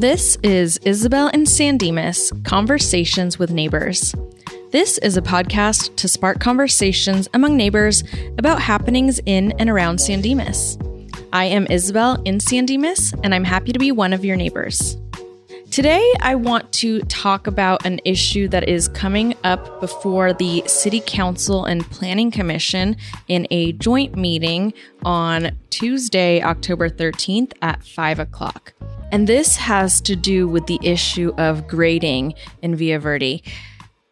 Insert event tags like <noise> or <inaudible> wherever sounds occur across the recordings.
This is Isabel and San Dimas Conversations with Neighbors. This is a podcast to spark conversations among neighbors about happenings in and around San Dimas. I am Isabel in San Dimas, and I'm happy to be one of your neighbors. Today, I want to talk about an issue that is coming up before the City Council and Planning Commission in a joint meeting on Tuesday, October 13th at 5 o'clock. And this has to do with the issue of grading in Via Verde.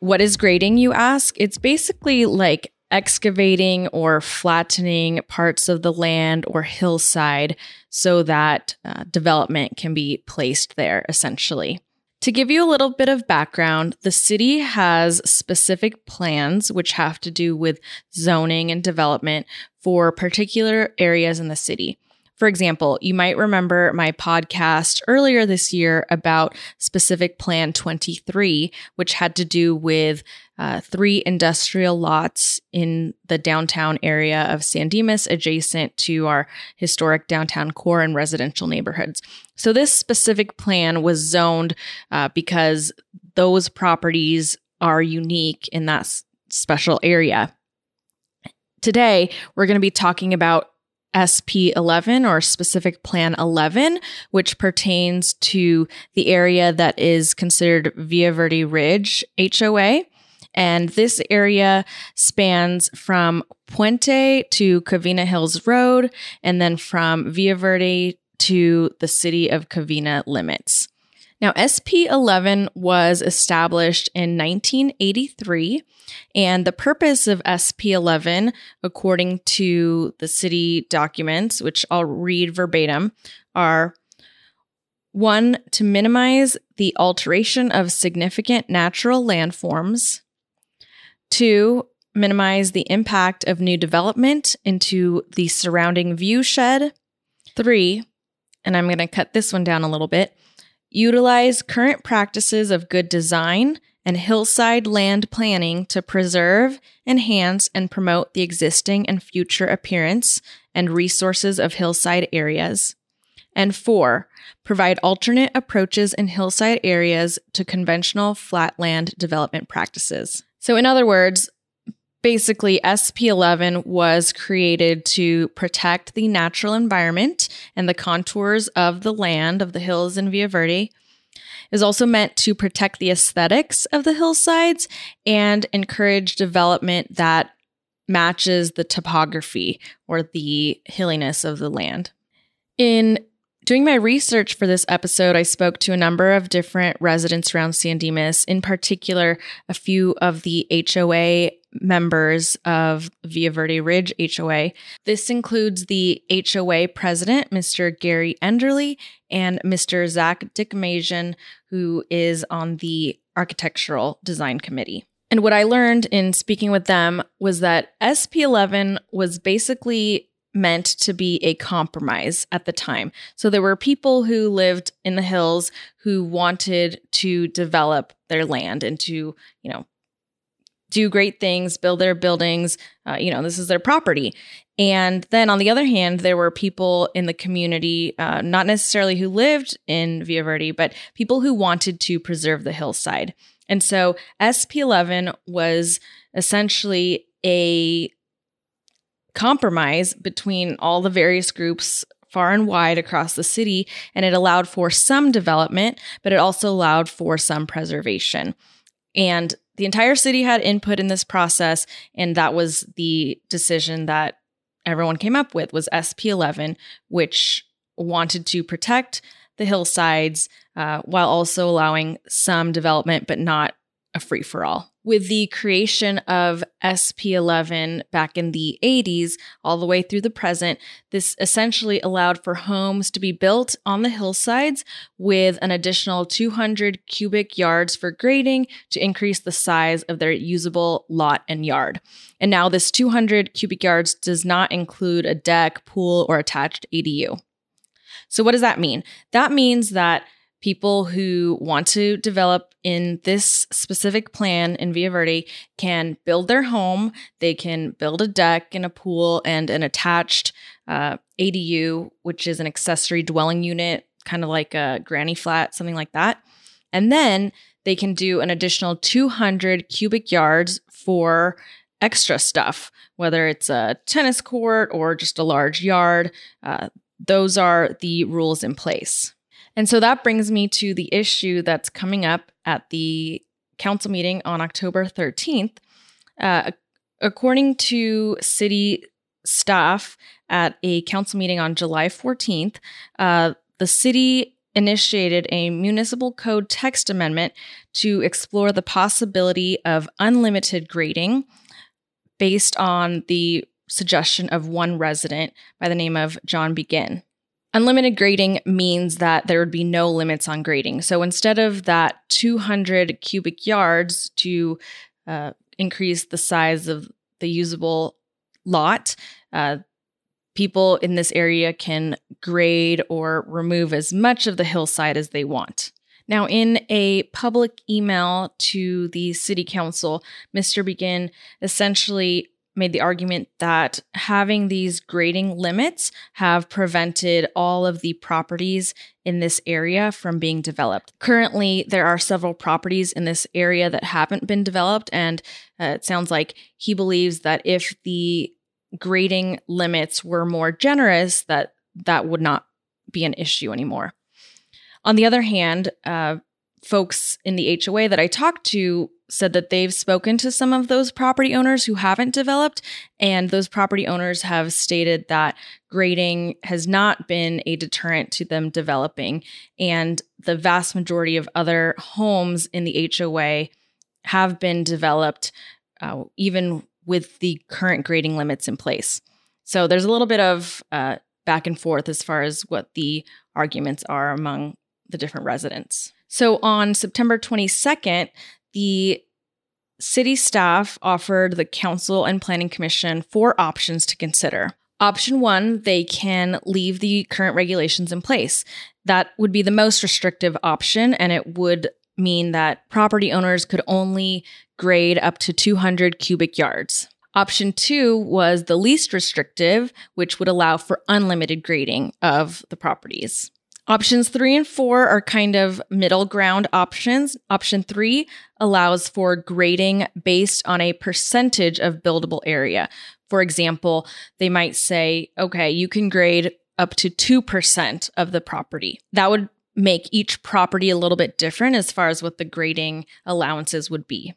What is grading, you ask? It's basically like excavating or flattening parts of the land or hillside so that uh, development can be placed there, essentially. To give you a little bit of background, the city has specific plans which have to do with zoning and development for particular areas in the city. For example, you might remember my podcast earlier this year about specific Plan 23, which had to do with uh, three industrial lots in the downtown area of San Dimas, adjacent to our historic downtown core and residential neighborhoods. So, this specific plan was zoned uh, because those properties are unique in that s- special area. Today, we're going to be talking about SP 11 or specific plan 11, which pertains to the area that is considered Via Verde Ridge HOA. And this area spans from Puente to Covina Hills Road, and then from Via Verde to the city of Covina limits. Now, SP 11 was established in 1983, and the purpose of SP 11, according to the city documents, which I'll read verbatim, are one, to minimize the alteration of significant natural landforms, two, minimize the impact of new development into the surrounding viewshed, three, and I'm going to cut this one down a little bit Utilize current practices of good design and hillside land planning to preserve, enhance, and promote the existing and future appearance and resources of hillside areas. And four, provide alternate approaches in hillside areas to conventional flatland development practices. So, in other words, basically SP11 was created to protect the natural environment and the contours of the land of the hills in Via Verde. Is also meant to protect the aesthetics of the hillsides and encourage development that matches the topography or the hilliness of the land. In Doing my research for this episode, I spoke to a number of different residents around San Dimas, in particular, a few of the HOA members of Via Verde Ridge HOA. This includes the HOA president, Mr. Gary Enderle, and Mr. Zach Dickmajian, who is on the architectural design committee. And what I learned in speaking with them was that SP11 was basically meant to be a compromise at the time. So there were people who lived in the hills who wanted to develop their land and to, you know, do great things, build their buildings, uh, you know, this is their property. And then on the other hand, there were people in the community, uh, not necessarily who lived in Via Verde, but people who wanted to preserve the hillside. And so SP11 was essentially a compromise between all the various groups far and wide across the city, and it allowed for some development, but it also allowed for some preservation. And the entire city had input in this process, and that was the decision that everyone came up with was SP11, which wanted to protect the hillsides uh, while also allowing some development, but not a free for all with the creation of SP11 back in the 80s, all the way through the present, this essentially allowed for homes to be built on the hillsides with an additional 200 cubic yards for grading to increase the size of their usable lot and yard. And now, this 200 cubic yards does not include a deck, pool, or attached ADU. So, what does that mean? That means that people who want to develop in this specific plan in Via Verde can build their home. They can build a deck and a pool and an attached uh, ADU, which is an accessory dwelling unit kind of like a granny flat, something like that. And then they can do an additional 200 cubic yards for extra stuff, whether it's a tennis court or just a large yard. Uh, those are the rules in place. And so that brings me to the issue that's coming up at the council meeting on October 13th. Uh, according to city staff at a council meeting on July 14th, uh, the city initiated a municipal code text amendment to explore the possibility of unlimited grading based on the suggestion of one resident by the name of John Begin. Unlimited grading means that there would be no limits on grading. So instead of that 200 cubic yards to uh, increase the size of the usable lot, uh, people in this area can grade or remove as much of the hillside as they want. Now, in a public email to the city council, Mr. Begin essentially made the argument that having these grading limits have prevented all of the properties in this area from being developed. Currently, there are several properties in this area that haven't been developed, and uh, it sounds like he believes that if the grading limits were more generous, that that would not be an issue anymore. On the other hand, uh, folks in the HOA that I talked to said that they've spoken to some of those property owners who haven't developed, and those property owners have stated that grading has not been a deterrent to them developing. And the vast majority of other homes in the HOA have been developed, uh, even with the current grading limits in place. So there's a little bit of uh, back and forth as far as what the arguments are among the different residents. So on September 22nd, the city staff offered the council and planning commission four options to consider. Option one, they can leave the current regulations in place. That would be the most restrictive option, and it would mean that property owners could only grade up to 200 cubic yards. Option two was the least restrictive, which would allow for unlimited grading of the properties. Options three and four are kind of middle ground options. Option three allows for grading based on a percentage of buildable area. For example, they might say, okay, you can grade up to 2% of the property. That would make each property a little bit different as far as what the grading allowances would be.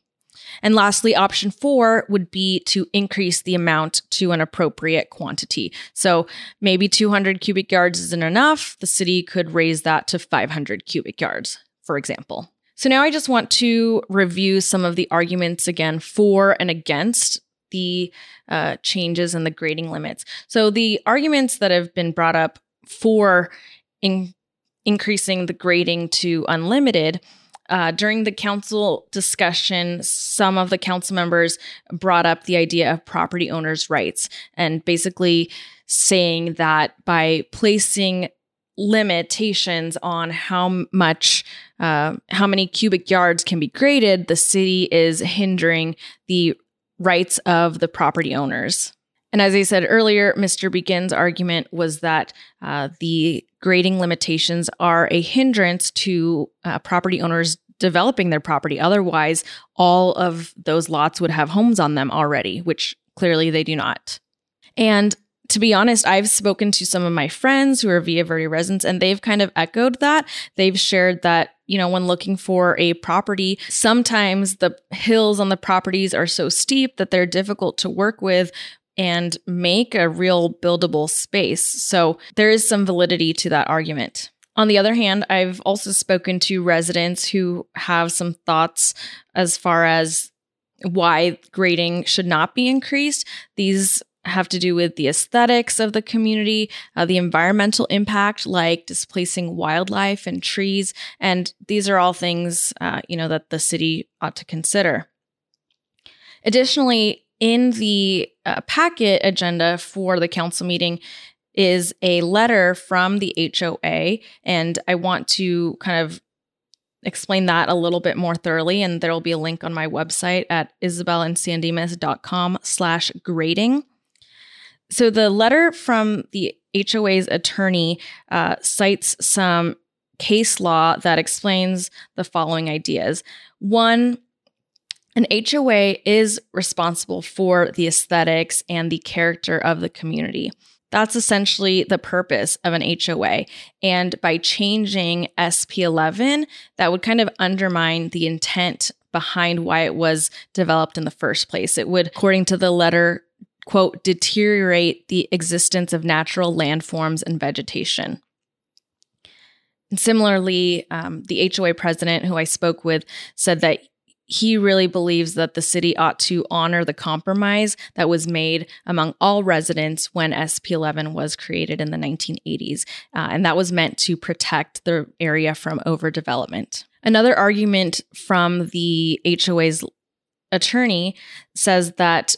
And lastly, option four would be to increase the amount to an appropriate quantity. So maybe 200 cubic yards isn't enough. The city could raise that to 500 cubic yards, for example. So now I just want to review some of the arguments again for and against the uh, changes in the grading limits. So the arguments that have been brought up for in- increasing the grading to unlimited uh, during the council discussion, some of the council members brought up the idea of property owners' rights and basically saying that by placing limitations on how much uh, how many cubic yards can be graded the city is hindering the rights of the property owners. And as i said earlier mr begin's argument was that uh, the grading limitations are a hindrance to uh, property owners developing their property. Otherwise, all of those lots would have homes on them already, which clearly they do not. And to be honest, I've spoken to some of my friends who are Via Verde residents, and they've kind of echoed that. They've shared that, you know, when looking for a property, sometimes the hills on the properties are so steep that they're difficult to work with and make a real buildable space. So there is some validity to that argument. On the other hand, I've also spoken to residents who have some thoughts as far as why grading should not be increased. These have to do with the aesthetics of the community, uh, the environmental impact, like displacing wildlife and trees, and these are all things uh, you know that the city ought to consider. Additionally, in the uh, packet agenda for the council meeting is a letter from the HOA. And I want to kind of explain that a little bit more thoroughly. And there will be a link on my website at isabelandsandimas.com slash grading. So the letter from the HOA's attorney uh, cites some case law that explains the following ideas. One, an HOA is responsible for the aesthetics and the character of the community. That's essentially the purpose of an HOA. And by changing SP11, that would kind of undermine the intent behind why it was developed in the first place. It would, according to the letter, quote, deteriorate the existence of natural landforms and vegetation. And similarly, um, the HOA president who I spoke with said that he really believes that the city ought to honor the compromise that was made among all residents when SP11 was created in the 1980s. Uh, and that was meant to protect the area from overdevelopment. Another argument from the HOA's attorney says that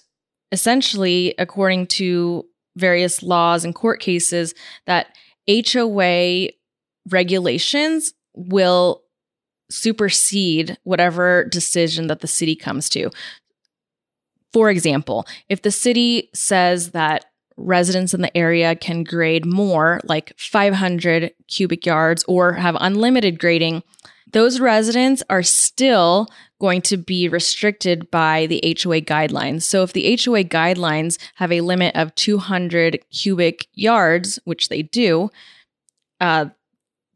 essentially, according to various laws and court cases, that HOA regulations will supersede whatever decision that the city comes to. For example, if the city says that residents in the area can grade more, like 500 cubic yards, or have unlimited grading, those residents are still going to be restricted by the HOA guidelines. So if the HOA guidelines have a limit of 200 cubic yards, which they do, uh,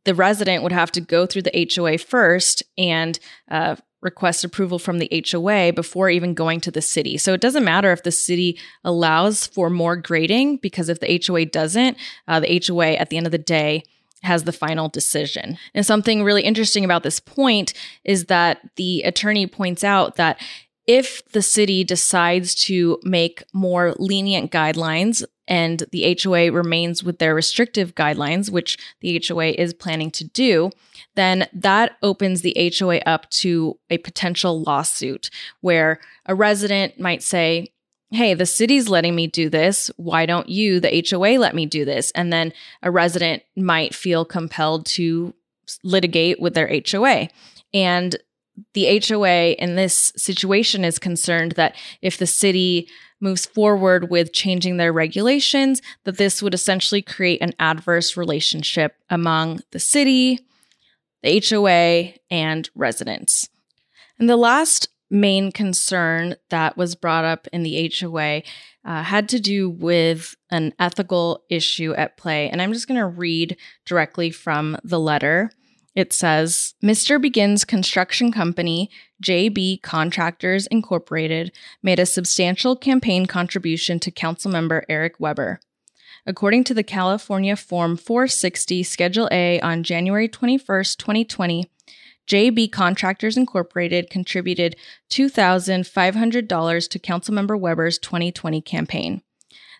the resident would have to go through the HOA first and uh, request approval from the HOA before even going to the city. So it doesn't matter if the city allows for more grading, because if the HOA doesn't, uh, the HOA at the end of the day has the final decision. And something really interesting about this point is that the attorney points out that if the city decides to make more lenient guidelines and the HOA remains with their restrictive guidelines, which the HOA is planning to do, then that opens the HOA up to a potential lawsuit where a resident might say, Hey, the city's letting me do this. Why don't you, the HOA, let me do this? And then a resident might feel compelled to litigate with their HOA. And the HOA in this situation is concerned that if the city moves forward with changing their regulations, that this would essentially create an adverse relationship among the city, the HOA, and residents. And the last main concern that was brought up in the HOA uh, had to do with an ethical issue at play. And I'm just going to read directly from the letter. It says Mr. Begin's construction company, JB Contractors Incorporated, made a substantial campaign contribution to Councilmember Eric Weber. According to the California Form 460 Schedule A on January 21, 2020, JB Contractors Incorporated contributed $2,500 to Councilmember Weber's 2020 campaign.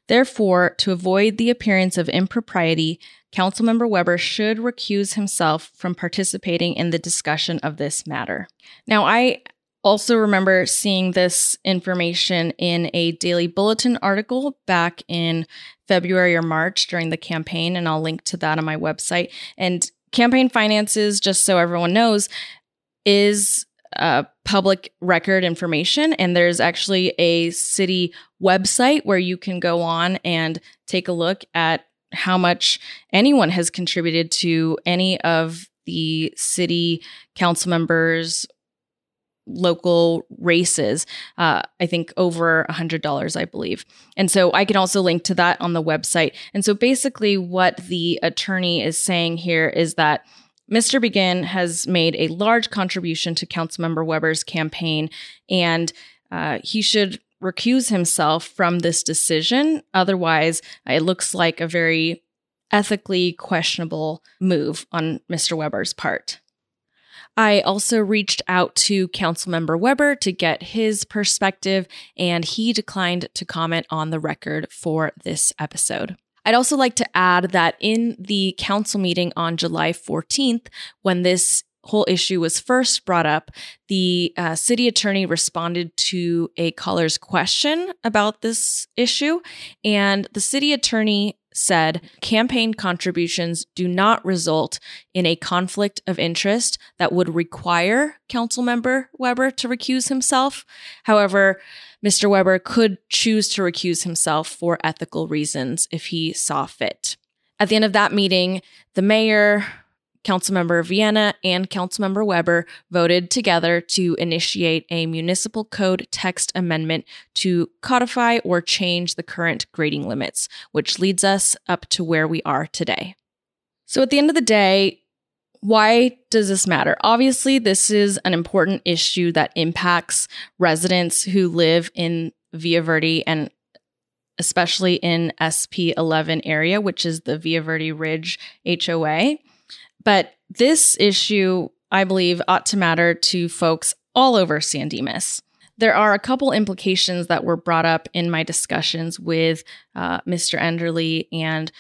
Therefore, to avoid the appearance of impropriety, Councilmember Weber should recuse himself from participating in the discussion of this matter. Now, I also remember seeing this information in a daily bulletin article back in February or March during the campaign, and I'll link to that on my website. And campaign finances, just so everyone knows, is uh, public record information. And there's actually a city website where you can go on and take a look at how much anyone has contributed to any of the city council members local races. Uh, i think over a hundred dollars i believe. And so i can also link to that on the website. And so basically what the attorney is saying here is that Mr. Begin has made a large contribution to Councilmember Weber's campaign, and uh, he should recuse himself from this decision. Otherwise, it looks like a very ethically questionable move on Mr. Weber's part. I also reached out to Councilmember Weber to get his perspective, and he declined to comment on the record for this episode. I'd also like to add that in the council meeting on July 14th, when this whole issue was first brought up, the uh, city attorney responded to a caller's question about this issue. And the city attorney said campaign contributions do not result in a conflict of interest that would require Councilmember Weber to recuse himself. However, Mr. Weber could choose to recuse himself for ethical reasons if he saw fit. At the end of that meeting, the mayor, Councilmember Vienna and Councilmember Weber voted together to initiate a municipal code text amendment to codify or change the current grading limits, which leads us up to where we are today. So at the end of the day, why does this matter? Obviously, this is an important issue that impacts residents who live in Via Verde and especially in SP 11 area, which is the Via Verde Ridge HOA. But this issue, I believe, ought to matter to folks all over San Dimas. There are a couple implications that were brought up in my discussions with uh, Mr. Enderle and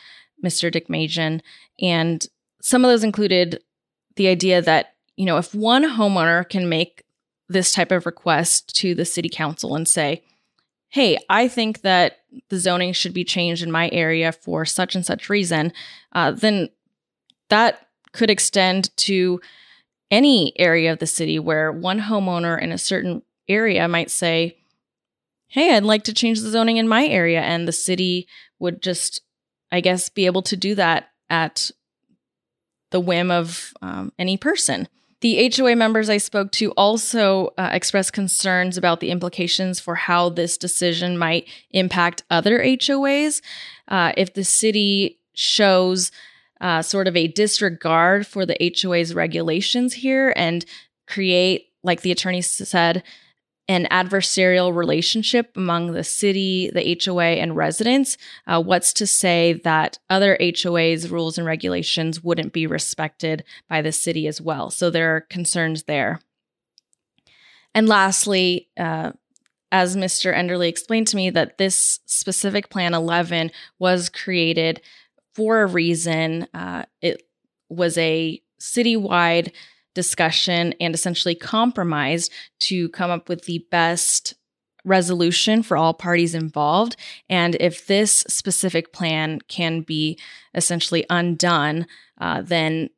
Mr. Deckmajian. And some of those included the idea that, you know, if one homeowner can make this type of request to the city council and say, hey, I think that the zoning should be changed in my area for such and such reason, uh, then that could extend to any area of the city where one homeowner in a certain area might say, hey, I'd like to change the zoning in my area. And the city would just, I guess, be able to do that at the whim of um, any person. The HOA members I spoke to also uh, expressed concerns about the implications for how this decision might impact other HOAs. Uh, if the city shows uh, sort of a disregard for the HOA's regulations here and create, like the attorney said, an adversarial relationship among the city, the HOA, and residents. Uh, what's to say that other HOAs' rules and regulations wouldn't be respected by the city as well? So there are concerns there. And lastly, uh, as Mr. Enderle explained to me, that this specific Plan 11 was created for a reason. Uh, it was a citywide discussion and essentially compromised to come up with the best resolution for all parties involved. And if this specific plan can be essentially undone, uh, then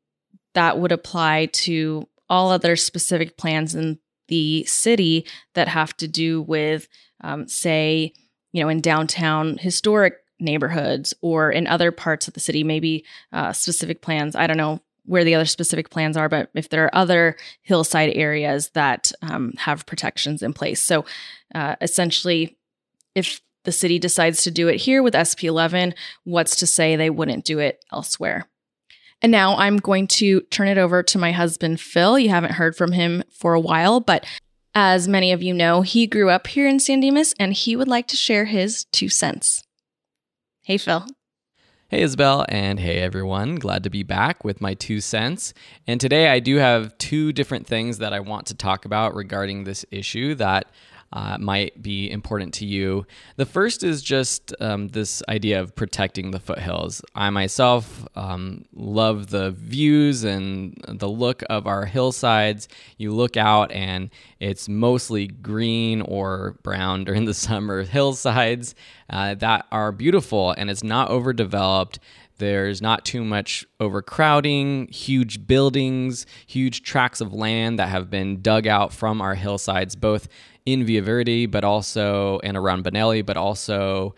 that would apply to all other specific plans in the city that have to do with, um, say, you know, in downtown historic neighborhoods or in other parts of the city, maybe uh, specific plans. I don't know where the other specific plans are, but if there are other hillside areas that um, have protections in place. So uh, essentially, if the city decides to do it here with SP 11, what's to say they wouldn't do it elsewhere? And now I'm going to turn it over to my husband, Phil. You haven't heard from him for a while, but as many of you know, he grew up here in San Dimas and he would like to share his two cents. Hey, Phil. Hey, Isabel, and hey, everyone. Glad to be back with my two cents. And today I do have two different things that I want to talk about regarding this issue that uh, might be important to you. The first is just um, this idea of protecting the foothills. I myself um, love the views and the look of our hillsides. You look out and it's mostly green or brown <laughs> during the summer hillsides uh, that are beautiful and it's not overdeveloped. There's not too much overcrowding, huge buildings, huge tracts of land that have been dug out from our hillsides, both in Via Verde, but also and around Bonelli, but also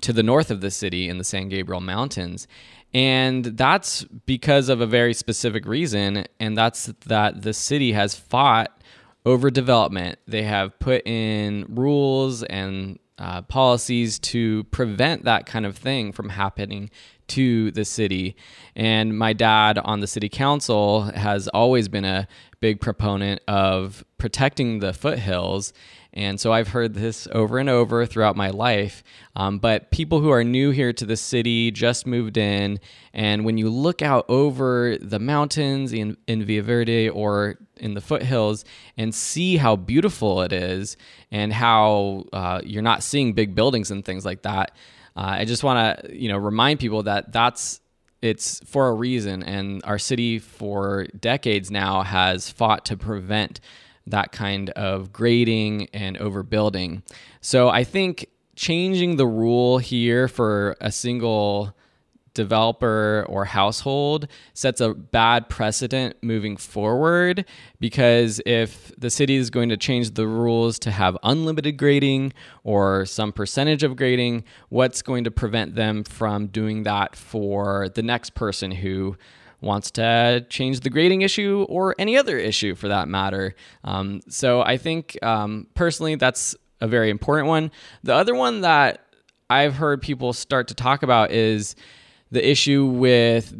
to the north of the city in the San Gabriel Mountains. And that's because of a very specific reason, and that's that the city has fought over development. They have put in rules and uh, policies to prevent that kind of thing from happening to the city. And my dad on the city council has always been a big proponent of protecting the foothills. And so I've heard this over and over throughout my life. Um, but people who are new here to the city just moved in. And when you look out over the mountains in, in Via Verde or in the foothills and see how beautiful it is and how uh, you're not seeing big buildings and things like that, Uh, I just want to you know remind people that that's it's for a reason, and our city for decades now has fought to prevent that kind of grading and overbuilding. So I think changing the rule here for a single developer or household sets a bad precedent moving forward because if the city is going to change the rules to have unlimited grading or some percentage of grading, what's going to prevent them from doing that for the next person who wants to change the grading issue or any other issue for that matter. Um, so I think um, personally that's a very important one. The other one that I've heard people start to talk about is the issue with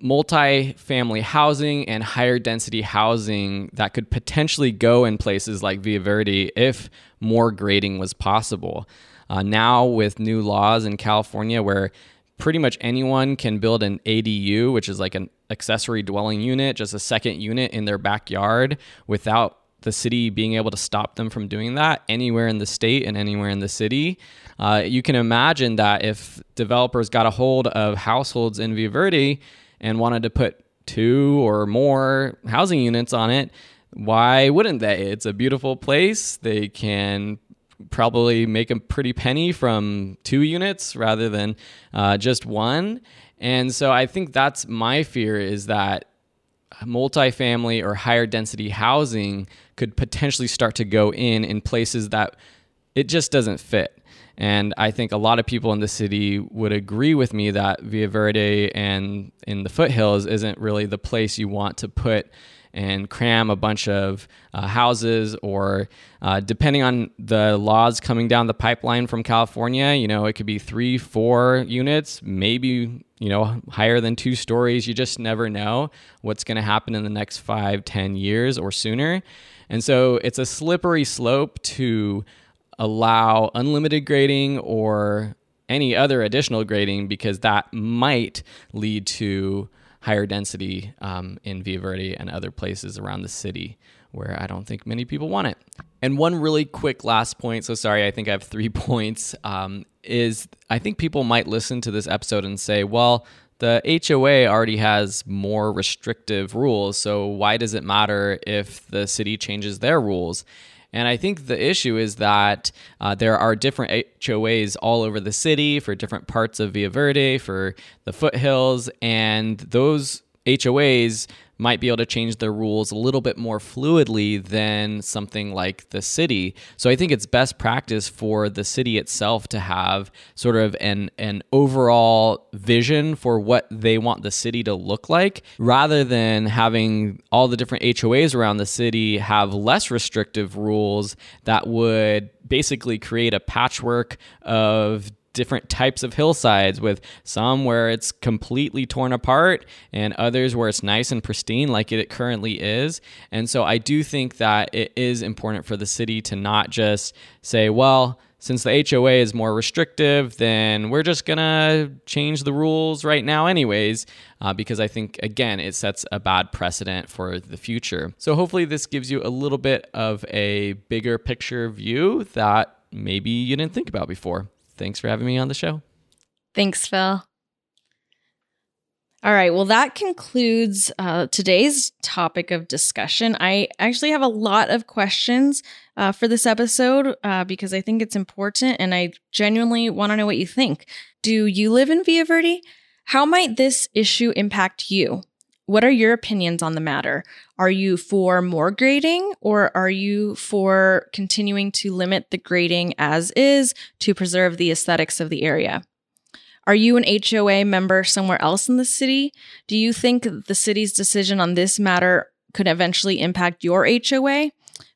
multi-family housing and higher density housing that could potentially go in places like Via Verde if more grading was possible. Uh, now with new laws in California where pretty much anyone can build an ADU, which is like an accessory dwelling unit, just a second unit in their backyard without the city being able to stop them from doing that anywhere in the state and anywhere in the city. Uh, you can imagine that if developers got a hold of households in Via Verde and wanted to put two or more housing units on it, why wouldn't they? It's a beautiful place. They can probably make a pretty penny from two units rather than uh, just one. And so I think that's my fear is that multifamily or higher density housing could potentially start to go in in places that it just doesn't fit. And I think a lot of people in the city would agree with me that Via Verde and in the foothills isn't really the place you want to put and cram a bunch of uh, houses or uh, depending on the laws coming down the pipeline from California, you know, it could be three, four units, maybe, you know, higher than two stories. You just never know what's going to happen in the next five, ten years or sooner. And so it's a slippery slope to allow unlimited grading or any other additional grading because that might lead to higher density um, in Via Verde and other places around the city where I don't think many people want it. And one really quick last point, so sorry, I think I have three <laughs> points, um, is I think people might listen to this episode and say, well, the HOA already has more restrictive rules, so why does it matter if the city changes their rules? And I think the issue is that uh, there are different HOAs all over the city for different parts of Via Verde, for the foothills, and those HOAs might be able to change their rules a little bit more fluidly than something like the city. So I think it's best practice for the city itself to have sort of an an overall vision for what they want the city to look like rather than having all the different HOAs around the city have less restrictive rules that would basically create a patchwork of different types of hillsides with some where it's completely torn apart and others where it's nice and pristine like it currently is. And so I do think that it is important for the city to not just say, well, since the HOA is more restrictive, then we're just gonna change the rules right now, anyways, uh, because I think, again, it sets a bad precedent for the future. So, hopefully, this gives you a little bit of a bigger picture view that maybe you didn't think about before thanks for having me on the show. Thanks, Phil. All right. Well, that concludes uh, today's topic of discussion. I actually have a lot of questions uh, for this episode uh, because I think it's important and I genuinely want to know what you think. Do you live in Via Verde? How might this issue impact you? What are your opinions on the matter? Are you for more grading or are you for continuing to limit the grading as is to preserve the aesthetics of the area? Are you an HOA member somewhere else in the city? Do you think the city's decision on this matter could eventually impact your HOA?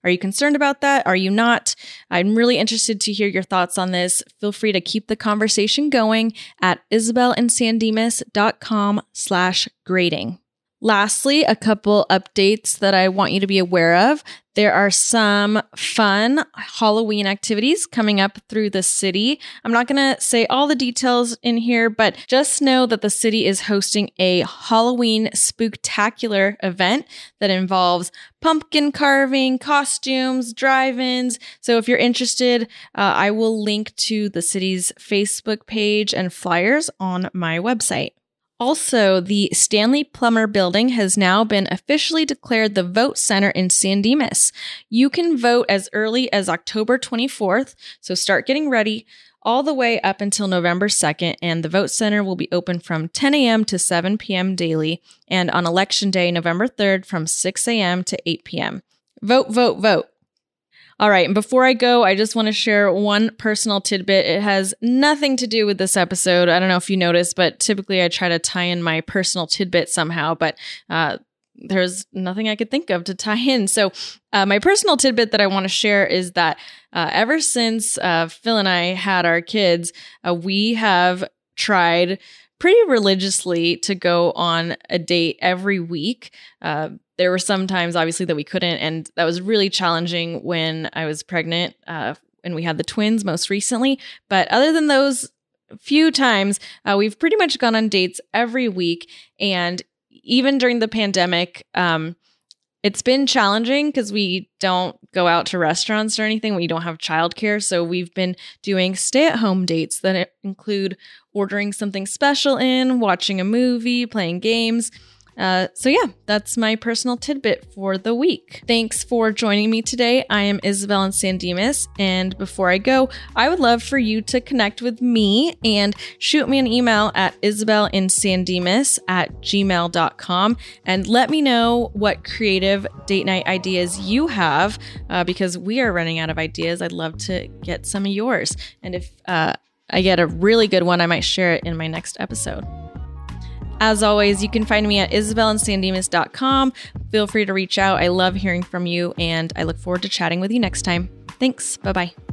Are you concerned about that? Are you not? I'm really interested to hear your thoughts on this. Feel free to keep the conversation going at isabelandsandimas.com slash grading. Lastly, a couple updates that I want you to be aware of. There are some fun Halloween activities coming up through the city. I'm not going to say all the details in here, but just know that the city is hosting a Halloween spooktacular event that involves pumpkin carving, costumes, drive ins. So if you're interested, uh, I will link to the city's Facebook page and flyers on my website. Also, the Stanley Plummer Building has now been officially declared the vote center in San Dimas. You can vote as early as October 24th, so start getting ready all the way up until November 2nd, and the vote center will be open from 10 a.m. to 7 p.m. daily, and on election day, November 3rd, from 6 a.m. to 8 p.m. Vote, vote, vote. All right. And before I go, I just want to share one personal tidbit. It has nothing to do with this episode. I don't know if you noticed, but typically I try to tie in my personal tidbit somehow, but uh, there's nothing I could think of to tie in. So, uh, my personal tidbit that I want to share is that uh, ever since uh, Phil and I had our kids, uh, we have tried pretty religiously to go on a date every week. There were some times, obviously, that we couldn't, and that was really challenging when I was pregnant uh, and we had the twins most recently. But other than those few times, uh, we've pretty much gone on dates every week. And even during the pandemic, um, it's been challenging because we don't go out to restaurants or anything. We don't have childcare. So we've been doing stay at home dates that include ordering something special in, watching a movie, playing games. Uh, so, yeah, that's my personal tidbit for the week. Thanks for joining me today. I am Isabel and San Dimas. And before I go, I would love for you to connect with me and shoot me an email at isabelandsandimas at gmail.com and let me know what creative date night ideas you have uh, because we are running out of ideas. I'd love to get some of yours. And if uh, I get a really good one, I might share it in my next episode. As always, you can find me at isabelandsandimas.com. Feel free to reach out. I love hearing from you, and I look forward to chatting with you next time. Thanks. Bye bye.